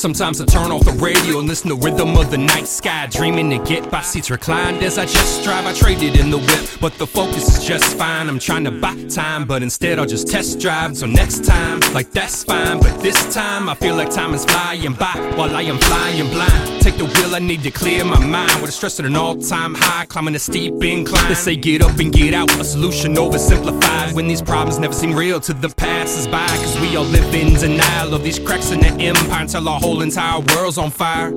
Sometimes I turn off the radio and listen to rhythm of the night sky. Dreaming to get by seats reclined as I just drive. I traded in the whip, but the focus is just fine. I'm trying to buy time, but instead I'll just test drive. So next time, like that's fine. But this time, I feel like time is flying by while I am flying blind. Take the wheel, I need to clear my mind. With a stress at an all time high, climbing a steep incline. They say get up and get out, a solution oversimplified. When these problems never seem real to the passers by. Cause we all live in denial of these cracks in the empire until our whole entire world's on fire.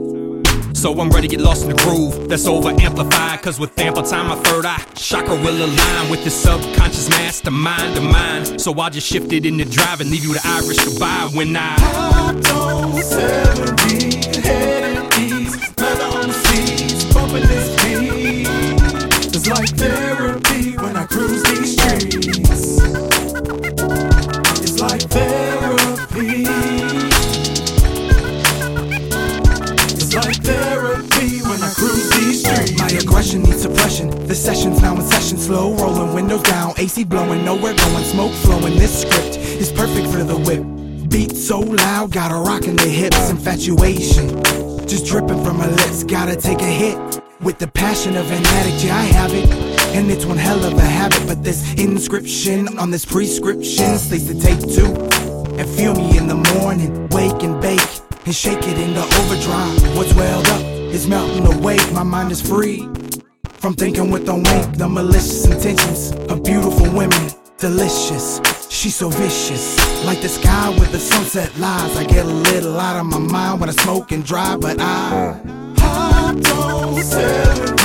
So I'm ready to get lost in the groove that's over amplified. Cause with ample time, my third eye chakra will align with the subconscious mastermind of mine. So I'll just shift it into drive and leave you the Irish goodbye when I. Hot on The session's now in session, slow rolling, windows down, AC blowing, nowhere going, smoke flowing. This script is perfect for the whip. Beat so loud, got to rock in the hips. Infatuation, just dripping from my lips. Gotta take a hit with the passion of an addict. Yeah, I have it. And it's one hell of a habit, but this inscription on this prescription states to take two and feel me in the morning. Wake and bake and shake it into overdrive. What's welled up is melting away. My mind is free from thinking with a wink. The malicious intentions of beautiful women, delicious. She's so vicious, like the sky with the sunset lies. I get a little out of my mind when I smoke and drive, but I. On 70,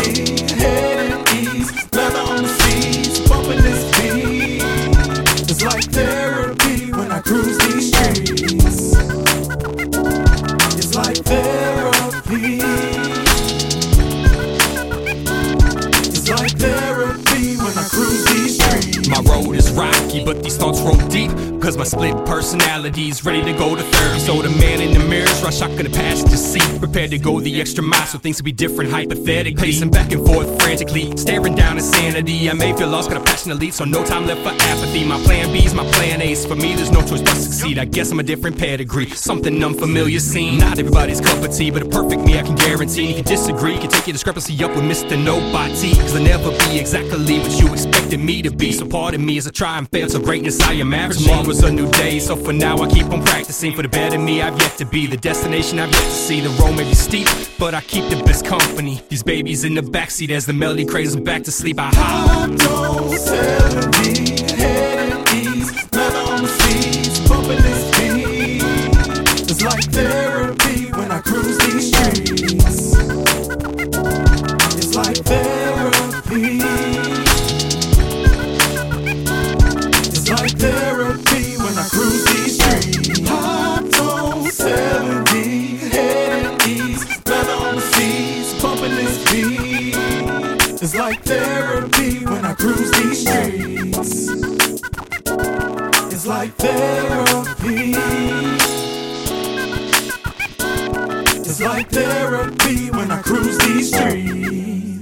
but these thoughts roll deep. Cause my split personality's ready to go to 30. So the man in the mirror's rush shotgun the passenger seat. Prepared to go the extra mile so things will be different hypothetically. Pacing back and forth frantically, staring down insanity. I may feel lost, got a passion to lead, so no time left for apathy. My plan B's my plan A's. For me, there's no choice but to succeed. I guess I'm a different pedigree. Something unfamiliar seen. Not everybody's cup of tea, but a perfect me I can guarantee. You disagree, can take your discrepancy up with Mr. Nobody. Cause I'll never be exactly what you expected me to be. So pardon me as I try and fail to greatness I am average. Tomorrow's a new day, so for now I keep on practicing. For the better me I've yet to be, the destination I've yet to see. The road may be steep, but I keep the best company. These babies in the backseat as the melody cradles back to sleep. I hide. It's like therapy when I cruise these streets. It's like therapy. It's like therapy when I cruise these streets.